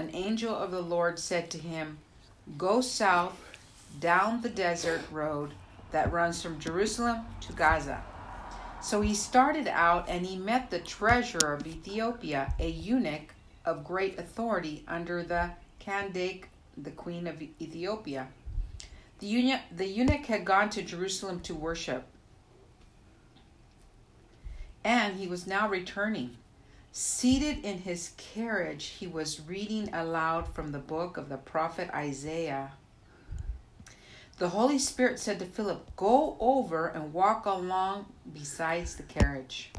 an angel of the Lord said to him, Go south down the desert road that runs from Jerusalem to Gaza. So he started out and he met the treasurer of Ethiopia, a eunuch of great authority under the Candace, the queen of Ethiopia. The the eunuch had gone to Jerusalem to worship, and he was now returning. Seated in his carriage, he was reading aloud from the book of the prophet Isaiah. The Holy Spirit said to Philip, Go over and walk along besides the carriage.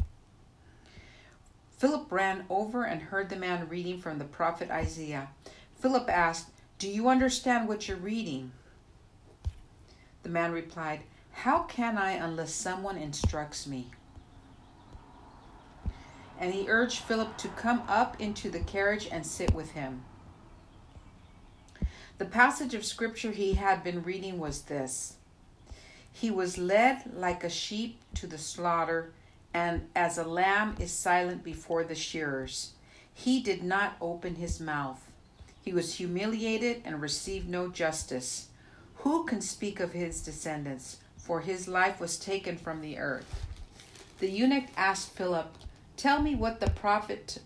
Philip ran over and heard the man reading from the prophet Isaiah. Philip asked, Do you understand what you're reading? The man replied, How can I unless someone instructs me? And he urged Philip to come up into the carriage and sit with him. The passage of scripture he had been reading was this He was led like a sheep to the slaughter, and as a lamb is silent before the shearers, he did not open his mouth. He was humiliated and received no justice. Who can speak of his descendants? For his life was taken from the earth. The eunuch asked Philip, Tell me what the prophet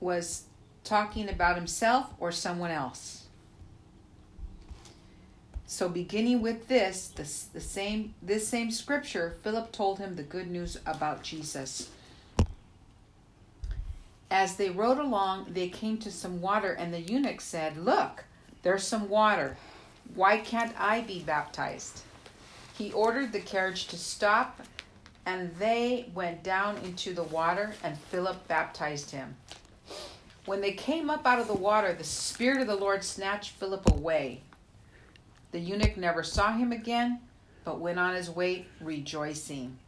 was talking about himself or someone else. So beginning with this, this the same this same scripture, Philip told him the good news about Jesus. As they rode along, they came to some water, and the eunuch said, Look, there's some water. Why can't I be baptized? He ordered the carriage to stop, and they went down into the water, and Philip baptized him. When they came up out of the water, the Spirit of the Lord snatched Philip away the eunuch never saw him again, but went on his way rejoicing.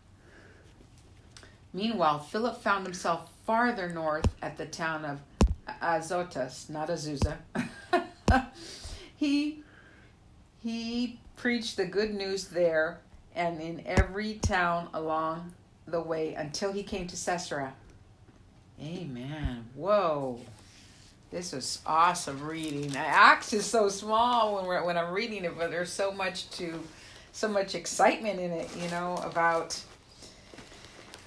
Meanwhile, Philip found himself farther north at the town of Azotus, not Azusa. he he preached the good news there and in every town along the way until he came to Caesarea. Amen. Whoa. This was awesome reading. Acts is so small when we're when I'm reading it, but there's so much to, so much excitement in it. You know about.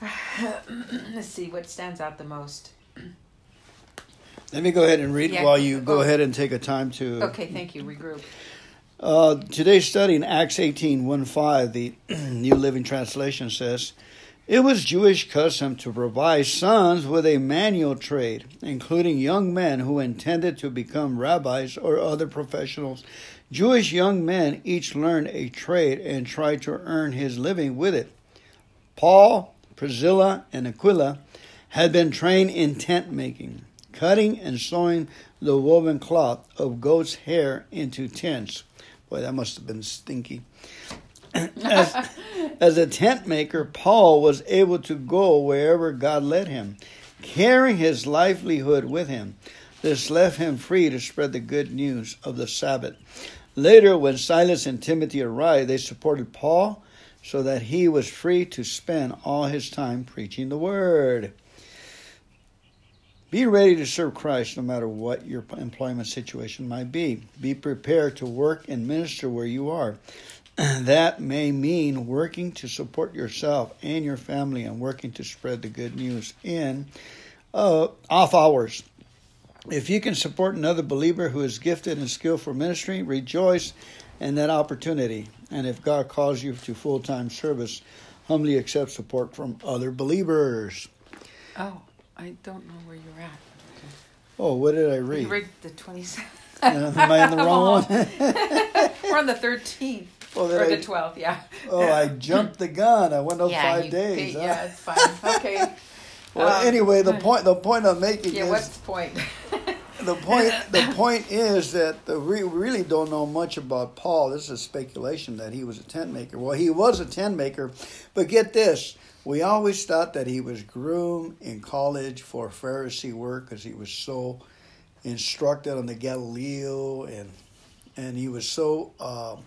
Let's see what stands out the most. Let me go ahead and read yeah. while you go oh. ahead and take a time to. Okay, thank you. Regroup. Uh, today's study in Acts 18 1 5, the New Living Translation says, it was Jewish custom to provide sons with a manual trade, including young men who intended to become rabbis or other professionals. Jewish young men each learned a trade and tried to earn his living with it. Paul, Priscilla, and Aquila had been trained in tent making, cutting and sewing the woven cloth of goat's hair into tents. Boy, that must have been stinky as, as a tent maker, Paul was able to go wherever God led him, carrying his livelihood with him. This left him free to spread the good news of the Sabbath. Later, when Silas and Timothy arrived, they supported Paul so that he was free to spend all his time preaching the word. Be ready to serve Christ no matter what your employment situation might be. Be prepared to work and minister where you are. that may mean working to support yourself and your family and working to spread the good news in uh, off hours. If you can support another believer who is gifted and skilled for ministry, rejoice in that opportunity. And if God calls you to full time service, humbly accept support from other believers. Oh, I don't know where you're at. Oh, what did I read? You read the 27th. Am I in the wrong one? We're on the 13th. Well, or I, the 12th, yeah. Oh, I jumped the gun. I went up yeah, five days. huh? Yeah, it's fine. Okay. well, um, anyway, the point the point I'm making yeah, is what's the point? The point the point is that the, we really don't know much about Paul. This is speculation that he was a tent maker. Well, he was a tent maker, but get this: we always thought that he was groomed in college for Pharisee work because he was so instructed on the Galileo and and he was so. Um,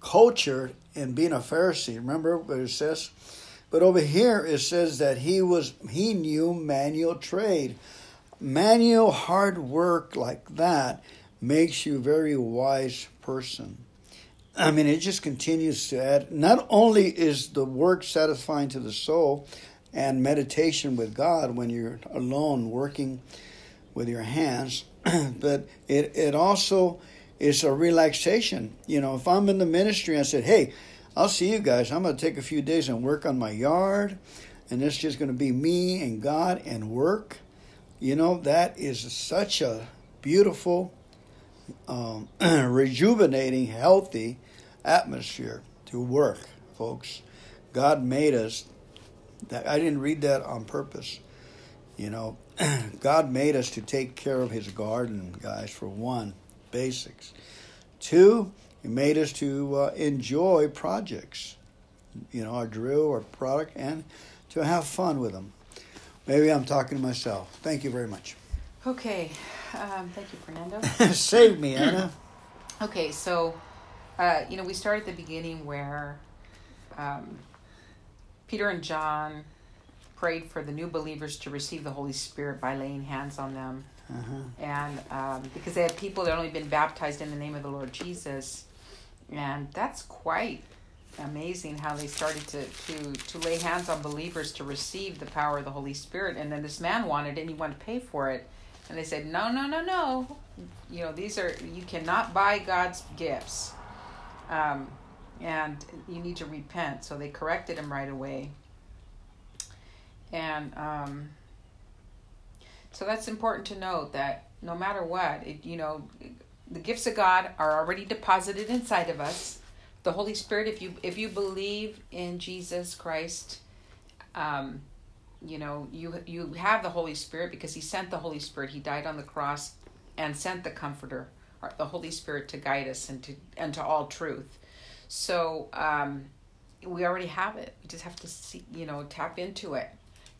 culture in being a Pharisee. Remember what it says? But over here it says that he was he knew manual trade. Manual hard work like that makes you a very wise person. I mean, it just continues to add. Not only is the work satisfying to the soul and meditation with God when you're alone working with your hands, but it, it also is a relaxation. You know, if I'm in the ministry, I said, hey, I'll see you guys. I'm going to take a few days and work on my yard, and it's just going to be me and God and work. You know, that is such a beautiful, um, rejuvenating, healthy atmosphere to work, folks. God made us. That I didn't read that on purpose. You know, God made us to take care of His garden, guys. For one, basics. Two, He made us to uh, enjoy projects. You know, our drill or product, and to have fun with them. Maybe I'm talking to myself. Thank you very much. Okay. Um, thank you, Fernando. Save me, Anna. Okay, so uh, you know, we start at the beginning where um, Peter and John prayed for the new believers to receive the Holy Spirit by laying hands on them. Uh-huh. And um, because they had people that had only been baptized in the name of the Lord Jesus. And that's quite amazing how they started to, to, to lay hands on believers to receive the power of the Holy Spirit. And then this man wanted it and he wanted to pay for it. And they said, no, no, no, no. You know, these are, you cannot buy God's gifts um, and you need to repent. So they corrected him right away. And um, so that's important to note that no matter what, it, you know, the gifts of God are already deposited inside of us. The Holy Spirit, if you if you believe in Jesus Christ, um, you know you you have the Holy Spirit because He sent the Holy Spirit. He died on the cross and sent the Comforter the Holy Spirit to guide us and to and to all truth. So um, we already have it. We just have to see, you know, tap into it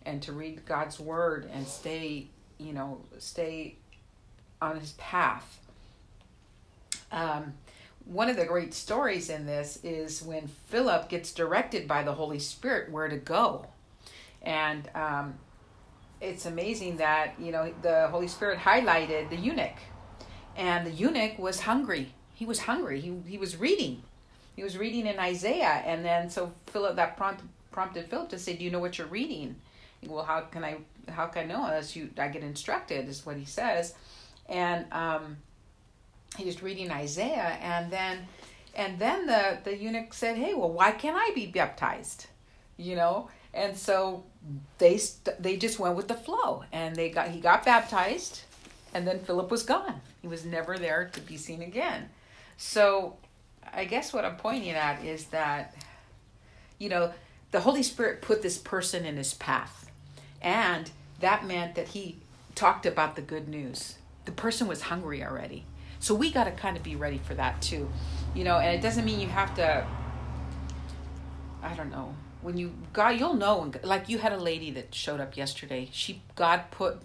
and to read God's word and stay, you know, stay on His path. Um, one of the great stories in this is when Philip gets directed by the Holy Spirit where to go, and um, it's amazing that you know the Holy Spirit highlighted the eunuch and the eunuch was hungry. He was hungry. He he was reading. He was reading in Isaiah, and then so Philip that prompt, prompted Philip to say, "Do you know what you're reading?" Well, how can I how can I know unless you I get instructed? Is what he says, and um, he was reading Isaiah, and then and then the the eunuch said, "Hey, well, why can't I be baptized?" You know, and so they they just went with the flow, and they got he got baptized, and then Philip was gone. He was never there to be seen again. So I guess what I'm pointing at is that, you know, the Holy Spirit put this person in his path. And that meant that he talked about the good news. The person was hungry already. So we got to kind of be ready for that too. You know, and it doesn't mean you have to, I don't know, when you, God, you'll know. Like you had a lady that showed up yesterday. She, God put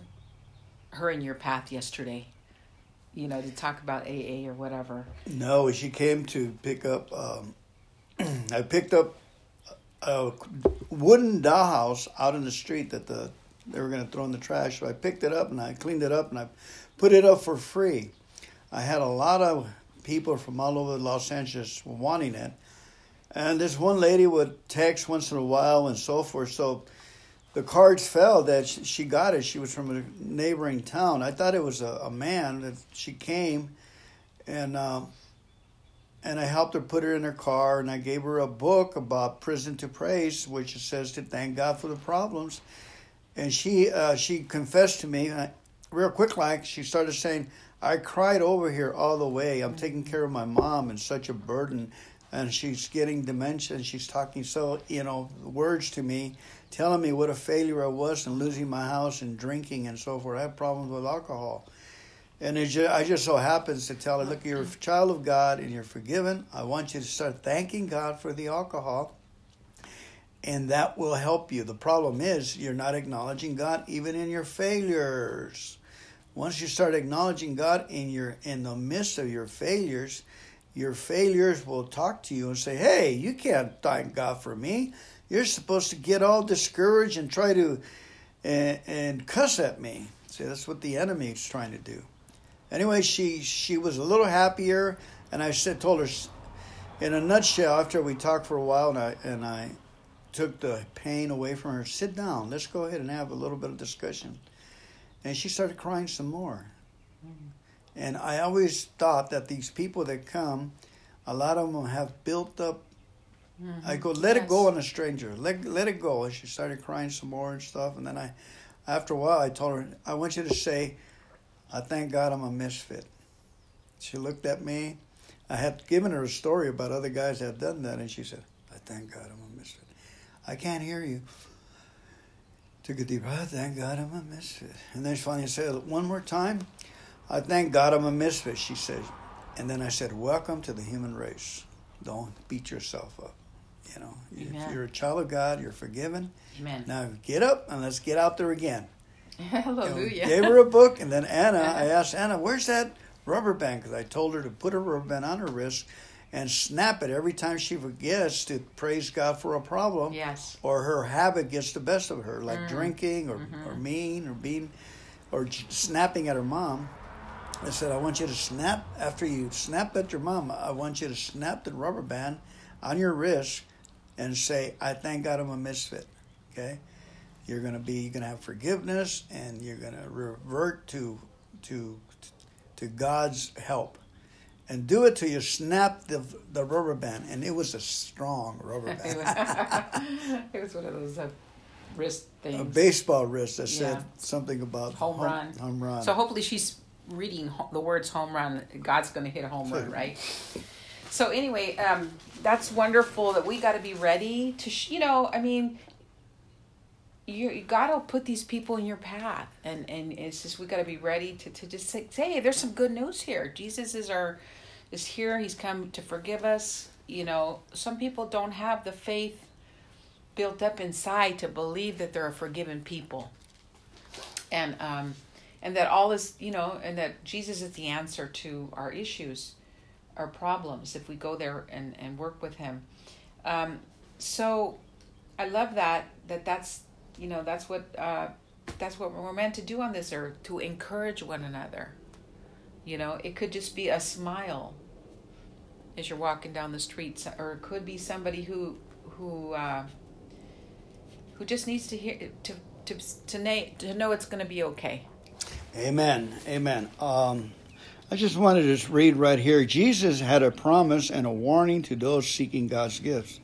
her in your path yesterday you know, to talk about AA or whatever. No, she came to pick up. Um, I picked up a wooden dollhouse out in the street that the they were going to throw in the trash. So I picked it up and I cleaned it up and I put it up for free. I had a lot of people from all over Los Angeles wanting it, and this one lady would text once in a while and so forth. So the cards fell that she got it. She was from a neighboring town. I thought it was a, a man that she came, and um, and I helped her put her in her car, and I gave her a book about prison to praise, which says to thank God for the problems. And she uh, she confessed to me, uh, real quick, like she started saying, "I cried over here all the way. I'm taking mm-hmm. care of my mom and such a burden." And she's getting dementia, and she's talking so you know words to me telling me what a failure I was and losing my house and drinking and so forth. I have problems with alcohol. And it just, I just so happens to tell her, look, you're a mm-hmm. child of God and you're forgiven. I want you to start thanking God for the alcohol, and that will help you. The problem is you're not acknowledging God even in your failures. Once you start acknowledging God in your in the midst of your failures, your failures will talk to you and say, "Hey, you can't thank God for me. You're supposed to get all discouraged and try to and, and cuss at me. See, that's what the enemy is trying to do. Anyway, she she was a little happier, and I said, told her, in a nutshell, after we talked for a while, and I and I took the pain away from her. Sit down. Let's go ahead and have a little bit of discussion. And she started crying some more. Mm-hmm. And I always thought that these people that come, a lot of them have built up. Mm-hmm. I go, let yes. it go on a stranger. Let let it go. And she started crying some more and stuff. And then I, after a while, I told her, I want you to say, I thank God I'm a misfit. She looked at me. I had given her a story about other guys that had done that, and she said, I thank God I'm a misfit. I can't hear you. Took a deep breath. Thank God I'm a misfit. And then she finally said, one more time. I thank God I'm a misfit, she said. And then I said, Welcome to the human race. Don't beat yourself up. You know, Amen. if you're a child of God, you're forgiven. Amen. Now get up and let's get out there again. Hallelujah. gave her a book, and then Anna, I asked Anna, Where's that rubber band? Because I told her to put a rubber band on her wrist and snap it every time she forgets to praise God for a problem. Yes. Or her habit gets the best of her, like mm. drinking or, mm-hmm. or mean or being or snapping at her mom. I said, I want you to snap after you snap at your mom. I want you to snap the rubber band on your wrist and say, I thank God I'm a misfit. Okay? You're gonna be you're gonna have forgiveness and you're gonna revert to to to God's help and do it till you snap the the rubber band. And it was a strong rubber band. it, was, one of those uh, wrist things. A baseball wrist that said something about home, home, run. Home run. So hopefully she's reading the words home run. God's going to hit a home run, right? So anyway, um, that's wonderful that we got to be ready to, sh- you know, I mean, you, you got to put these people in your path. And and it's just we got to be ready to, to just say, say hey there's some good news here. Jesus is our is here. He's come to forgive us. You know some people don't have the faith built up inside to believe that they're a forgiven people. And um and that all is you know and that jesus is the answer to our issues our problems if we go there and and work with him. Um so i love that that that's you know that's what uh, that's what we're meant to do on this earth to encourage one another you know it could just be a smile as you're walking down the street or it could be somebody who who uh, who just needs to hear to to to, na- to know it's going to be okay amen amen um, I just wanted to read right here. Jesus had a promise and a warning to those seeking God's gifts.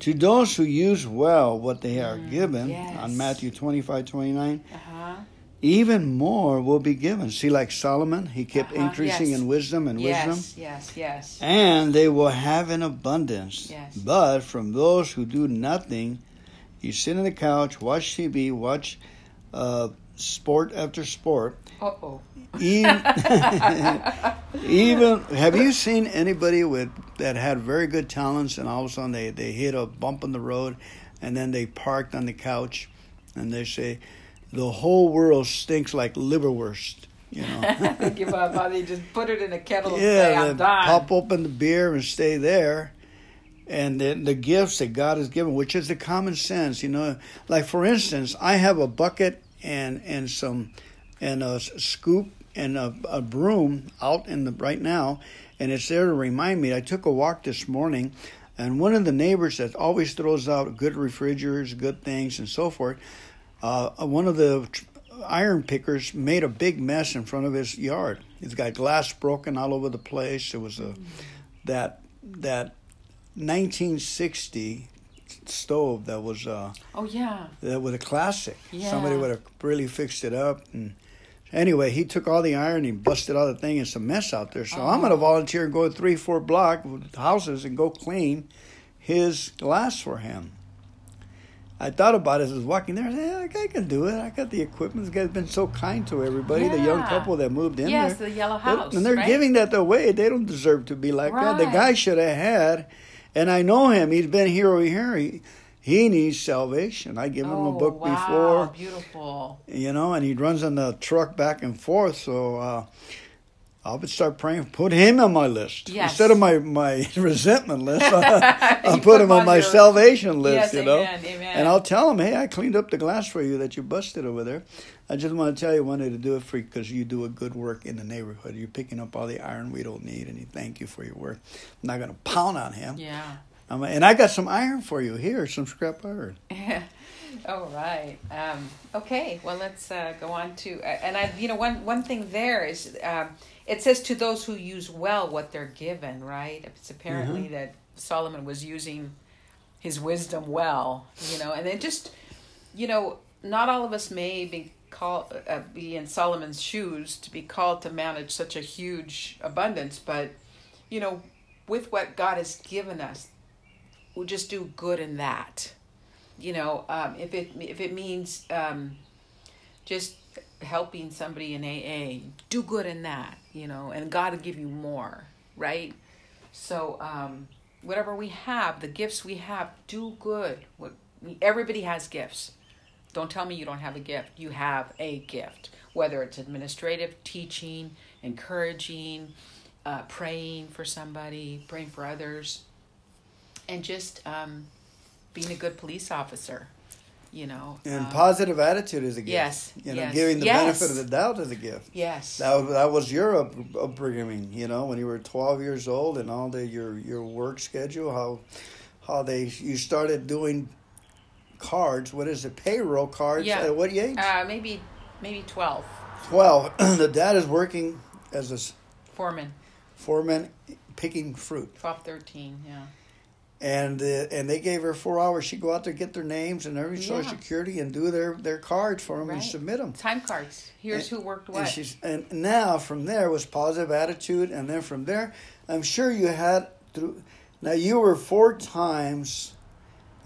To those who use well what they are mm, given, yes. on Matthew 25, 29, uh-huh. even more will be given. See, like Solomon, he kept uh-huh. increasing yes. in wisdom and yes, wisdom. Yes, yes, And they will have an abundance. Yes. But from those who do nothing, you sit on the couch, watch TV, watch uh, sport after sport. Uh oh. Even, even have you seen anybody with that had very good talents and all of a sudden they, they hit a bump in the road and then they parked on the couch and they say the whole world stinks like liverwurst. You know, give up. How they just put it in a kettle and yeah, say, "I'm done." Pop open the beer and stay there and then the gifts that God has given, which is the common sense, you know. Like for instance, I have a bucket and and some and a scoop and a, a broom out in the right now, and it's there to remind me. I took a walk this morning, and one of the neighbors that always throws out good refrigerators, good things, and so forth. Uh, one of the iron pickers made a big mess in front of his yard. It's got glass broken all over the place. It was a that that 1960 stove that was uh oh yeah that was a classic. Yeah. Somebody would have really fixed it up and anyway, he took all the iron, he busted all the thing. It's a mess out there. So oh. I'm going to volunteer and go three, four block houses and go clean his glass for him. I thought about it as I was walking there. I said, yeah, I can do it. I got the equipment. This guy's been so kind to everybody. Yeah. The young couple that moved in there. yes, there. the yellow house. and they're right? giving that away. They don't deserve to be like right. that. The guy should have had, and I know him. He's been here over here. He, he needs salvation. I give him oh, a book wow, before. Beautiful. You know, and he runs on the truck back and forth. So uh, I would start praying. Put him on my list Yes. instead of my my resentment list. I, You will put him on my your- salvation list. Yes, you know, amen, amen. and I'll tell him, hey, I cleaned up the glass for you that you busted over there. I just want to tell you, I wanted to do it for you because you do a good work in the neighborhood. You're picking up all the iron we don't need, and he thank you for your work. I'm not going to pound on him. Yeah. I'm, and I got some iron for you here, some scrap iron. All right. Um, okay. Well, let's uh, go on to uh, and I, you know, one one thing there is um, it says to those who use well what they're given. Right. It's apparently Mm-hmm. that Solomon was using his wisdom well. You know, and then just you know, not all of us may be called uh, be in Solomon's shoes to be called to manage such a huge abundance, but you know, with what God has given us, we'll just do good in that. You know um, if it if it means um, just helping somebody in AA do good in that you know and God will give you more right? So um, whatever we have the gifts we have do good. What everybody has gifts. Don't tell me you don't have a gift. You have a gift. Whether it's administrative teaching encouraging uh, praying for somebody praying for others and just um, being a good police officer, you know. And um, positive attitude is a gift. yes, You know, yes, giving the yes. benefit of the doubt is a gift. yes, That was, that was your up, upbringing, you know, when you were 12 years old and all the your your work schedule, how how they you started doing cards. What is it? Payroll cards. Yeah. At what age? uh, maybe maybe twelve. 12. the dad is working as a Foreman, foreman picking fruit, 12, 13, yeah. And uh, and they gave her four hours. She'd go out there get their names and every social Yeah. security and do their their cards for them and submit them. Time cards. Here's who worked And what. she's and now from there was positive attitude, and then from there, I'm sure you had through. Now you were four times.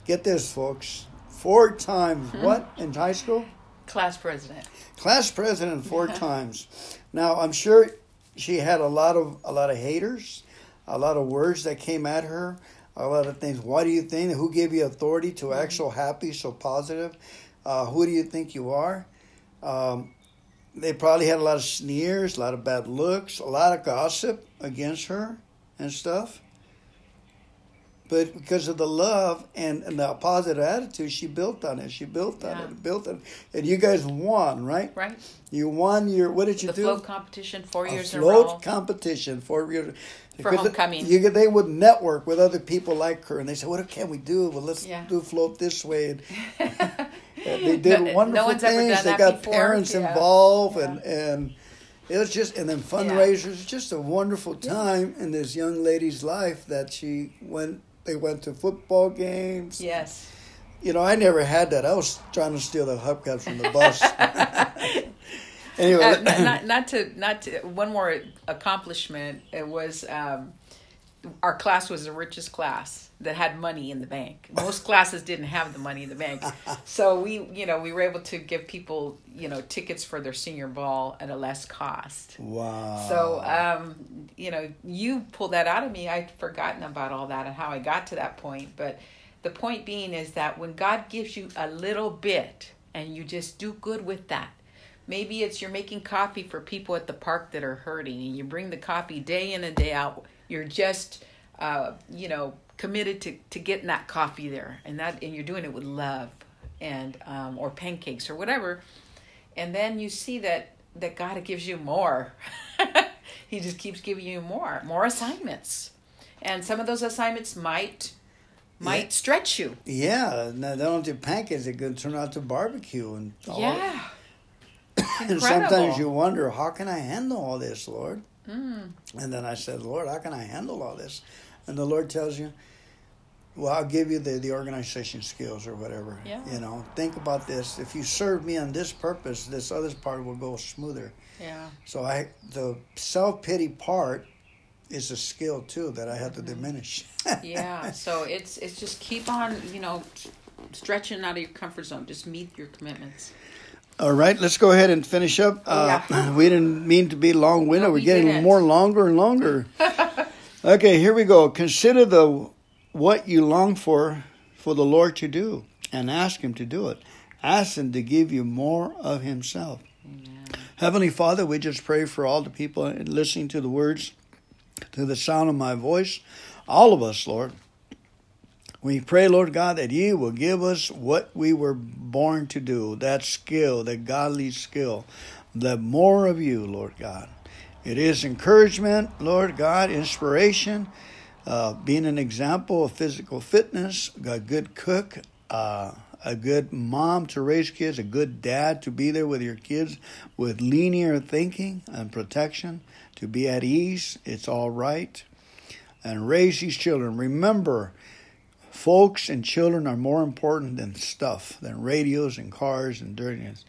Get this, folks. Four times Hmm. what in high school? Class president. Class president four times. Now I'm sure she had a lot of a lot of haters, a lot of words that came at her, a lot of things. Why do you think? Who gave you authority to act so happy, so positive? Uh, who do you think you are? Um, they probably had a lot of sneers, a lot of bad looks, a lot of gossip against her and stuff. But because of the love and, and the positive attitude, she built on it. She built on Yeah. it, built it, and you guys won, right? Right. You won your what did you The do? float competition four a years float competition for your For because homecoming. You they would network with other people like her, and they said, "What can we do? Well, let's Yeah. do float this way." And, and they did No- no wonderful ever things. they got before. parents Yeah. involved, and and it was just and then fundraisers. Just a wonderful time in this young lady's life that she went. They went to football games. yes. You know, I never had that. I was trying to steal the hubcaps from the bus. anyway, Uh, not, not, not to not to one more accomplishment. It was um, our class was the richest class that had money in the bank. Most classes didn't have the money in the bank, so we you know we were able to give people you know tickets for their senior ball at a less cost. wow. So, um, you know, you pulled that out of me. I'd forgotten about all that and how I got to that point. But the point being is that when God gives you a little bit and you just do good with that, maybe it's you're making coffee for people at the park that are hurting and you bring the coffee day in and day out. You're just, uh, you know, committed to, to getting that coffee there and that, and you're doing it with love and, um, or pancakes or whatever and then you see that that God gives you more. he just keeps giving you more, more assignments, and some of those assignments might might Yeah. stretch you. Yeah, don't do pancakes; they could turn out to barbecue and all. Yeah, And sometimes you wonder, how can I handle all this, Lord? Mm. And then I said, Lord, how can I handle all this? And the Lord tells you, well, I'll give you the, the organization skills or whatever. Yeah. You know, think about this. If you serve me on this purpose, this other part will go smoother. Yeah, So I, the self pity part is a skill too that I Mm-hmm. had to diminish. yeah. so it's it's just keep on, you know, stretching out of your comfort zone. Just meet your commitments. All right, let's go ahead and finish up. Uh, Yeah. we didn't mean to be long winded. No, We're getting didn't. more longer and longer. okay, here we go. Consider the what you long for for the Lord to do, and ask Him to do it. Ask Him to give you more of Himself. Heavenly Father, we just pray for all the people listening to the words, to the sound of my voice, all of us, Lord. We pray, Lord God, that you will give us what we were born to do, that skill, that godly skill, the more of you, Lord God. It is encouragement, Lord God, inspiration, uh, being an example of physical fitness, a good cook, uh, a good mom to raise kids, a good dad to be there with your kids with linear thinking and protection, to be at ease. It's all right. And raise these children. Remember, folks and children are more important than stuff, than radios and cars and dirtiness.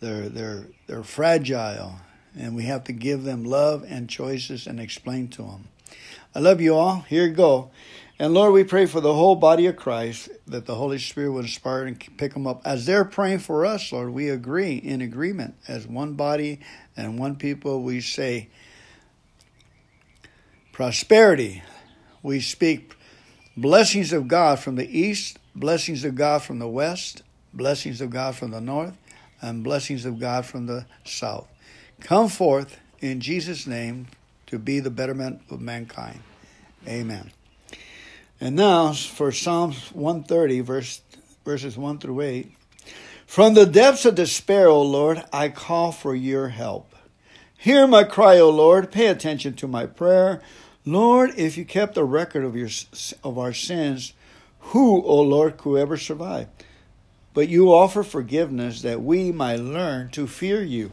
They're, they're, they're fragile, and we have to give them love and choices and explain to them. I love you all. Here you go. And Lord, we pray for the whole body of Christ that the Holy Spirit would inspire and pick them up. As they're praying for us, Lord, we agree in agreement as one body and one people. We say prosperity. We speak blessings of God from the east, blessings of God from the west, blessings of God from the north, and blessings of God from the south. Come forth in Jesus' name to be the betterment of mankind. Amen. And now for Psalms 130, verse, verses 1 through 8. From the depths of despair, O Lord, I call for your help. Hear my cry, O Lord. Pay attention to my prayer. Lord, if you kept a record of your of our sins, who, O Lord, could ever survive? But you offer forgiveness that we might learn to fear you.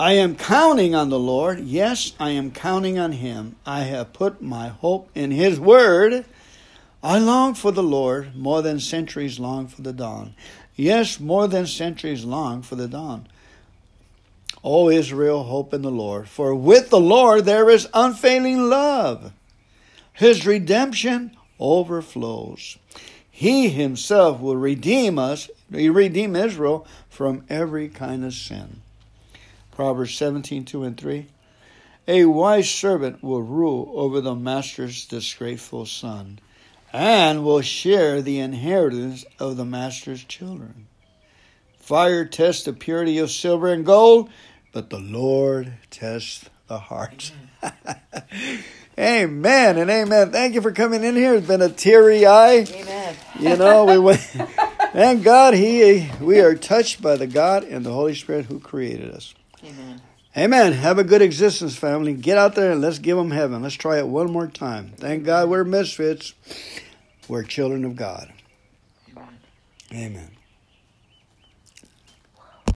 I am counting on the Lord. Yes, I am counting on Him. I have put my hope in His word. I long for the Lord more than centuries long for the dawn. Yes, more than centuries long for the dawn. O Israel, hope in the Lord. For with the Lord there is unfailing love. His redemption overflows. He himself will redeem us, he redeem Israel from every kind of sin. Proverbs 17, 2 and 3. A wise servant will rule over the master's disgraceful son and will share the inheritance of the master's children. Fire tests the purity of silver and gold, but the Lord tests the heart. amen and amen. Thank you for coming in here. It's been a teary eye. Amen. You know, we went. Thank God, He we are touched by the God and the Holy Spirit who created us. Amen. Amen. Have a good existence, family. Get out there and let's give them heaven. Let's try it one more time. Thank God we're misfits. We're children of God. Amen. Amen.